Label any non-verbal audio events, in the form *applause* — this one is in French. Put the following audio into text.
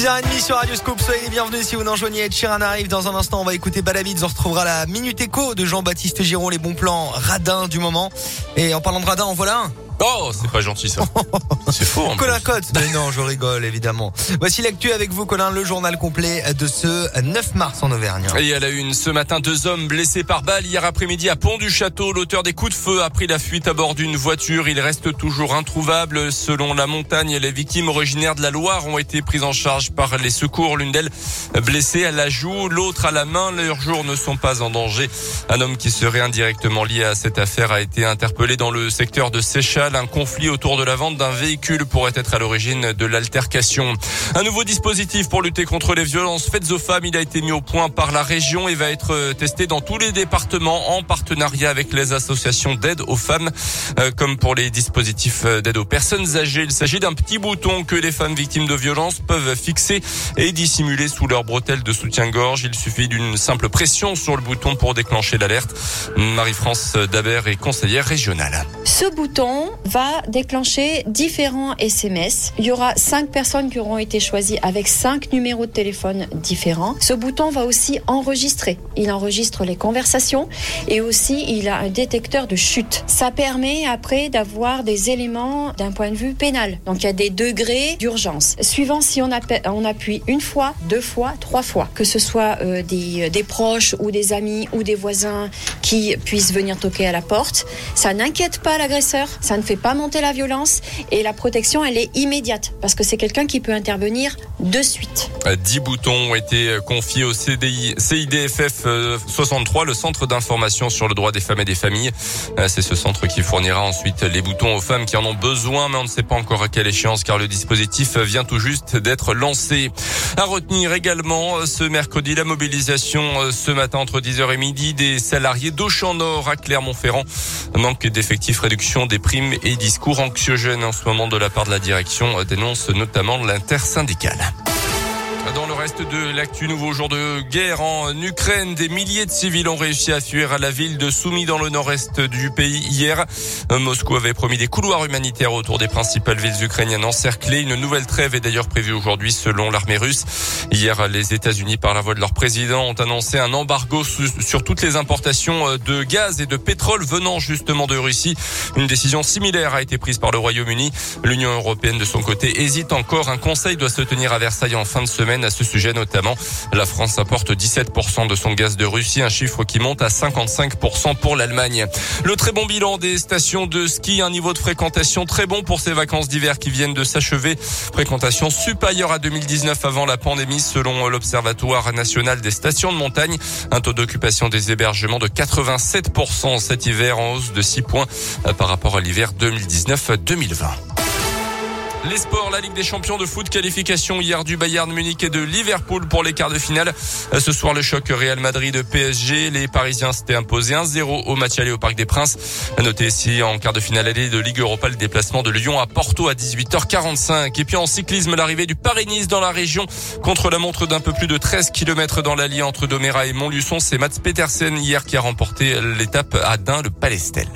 6h30 sur Radio Scoop, soyez les bienvenus si vous nous rejoignez. Ed Sheeran arrive dans un instant, on va écouter Balabids, on retrouvera la Minute Écho de Jean-Baptiste Giron, les bons plans radins du moment. Et en parlant de radin, en voilà un. Oh, c'est pas gentil ça. *laughs* c'est faux. en Colin. Cotte. Mais non, je rigole évidemment. Voici l'actu avec vous Colin, le journal complet de ce 9 mars en Auvergne. Et à la une, ce matin, deux hommes blessés par balle. Hier après-midi, à Pont du Château, l'auteur des coups de feu a pris la fuite à bord d'une voiture. Il reste toujours introuvable. Selon la montagne, les victimes originaires de la Loire ont été prises en charge par les secours. L'une d'elles blessée à la joue, l'autre à la main. Leurs jours ne sont pas en danger. Un homme qui serait indirectement lié à cette affaire a été interpellé dans le secteur de Un conflit autour de la vente d'un véhicule pourrait être à l'origine de l'altercation. Un nouveau dispositif pour lutter contre les violences faites aux femmes. Il a été mis au point par la région et va être testé dans tous les départements en partenariat avec les associations d'aide aux femmes. Euh, comme pour les dispositifs d'aide aux personnes âgées, il s'agit d'un petit bouton que les femmes victimes de violences peuvent fixer et dissimuler sous leur bretelle de soutien-gorge. Il suffit d'une simple pression sur le bouton pour déclencher l'alerte. Marie-France Dabert est conseillère régionale. Ce bouton va déclencher différents SMS. Il y aura cinq personnes qui auront été choisies avec cinq numéros de téléphone différents. Ce bouton va aussi enregistrer. Il enregistre les conversations et aussi il a un détecteur de chute. Ça permet après d'avoir des éléments d'un point de vue pénal. Donc il y a des degrés d'urgence. Suivant si on, appuie une fois, deux fois, trois fois, que ce soit euh, des, des proches ou des amis ou des voisins qui puissent venir toquer à la porte, ça n'inquiète pas ça ne fait pas monter la violence et la protection elle est immédiate parce que c'est quelqu'un qui peut intervenir de suite. 10 boutons ont été confiés au CDI, CIDFF euh, 63, le centre d'information sur le droit des femmes et des familles. Euh, C'est ce centre qui fournira ensuite les boutons aux femmes qui en ont besoin, mais on ne sait pas encore à quelle échéance car le dispositif vient tout juste d'être lancé. À retenir également euh, ce mercredi la mobilisation euh, ce matin entre 10h et midi des salariés d'Auchan Nord à Clermont-Ferrand. Manque d'effectifs, réduction des primes et discours anxiogènes en ce moment de la part de la direction euh, dénonce notamment l'intersyndicale. Dans le reste de l'actu, nouveau jour de guerre en Ukraine, des milliers de civils ont réussi à fuir à la ville de Soumy dans le nord-est du pays hier. Moscou avait promis des couloirs humanitaires autour des principales villes ukrainiennes encerclées. Une nouvelle trêve est d'ailleurs prévue aujourd'hui selon l'armée russe. Hier, les États-Unis, par la voix de leur président, ont annoncé un embargo su- sur toutes les importations de gaz et de pétrole venant justement de Russie. Une décision similaire a été prise par le Royaume-Uni. L'Union européenne, de son côté, hésite encore. Un conseil doit se tenir à Versailles en fin de semaine à ce sujet notamment. La France apporte 17% de son gaz de Russie, un chiffre qui monte à 55% pour l'Allemagne. Le très bon bilan des stations de ski, un niveau de fréquentation très bon pour ces vacances d'hiver qui viennent de s'achever. Fréquentation supérieure à 2019 avant la pandémie selon l'Observatoire national des stations de montagne. Un taux d'occupation des hébergements de 87% cet hiver en hausse de 6 points euh, par rapport à l'hiver 2019-2020. Les sports, la Ligue des champions de foot, qualification hier du Bayern Munich et de Liverpool pour les quarts de finale. Euh, Ce soir, le choc Real Madrid PSG. Les Parisiens s'étaient imposés 1-0 au match aller au Parc des Princes. À noter ici en quart de finale aller de Ligue Europa le déplacement de Lyon à Porto à 18h45. Et puis en cyclisme, l'arrivée du Paris-Nice dans la région contre la montre d'un peu plus de 13 km dans l'allié entre Doméra et Montluçon. C'est Mats Petersen hier qui a remporté l'étape à Dain, le Palestel.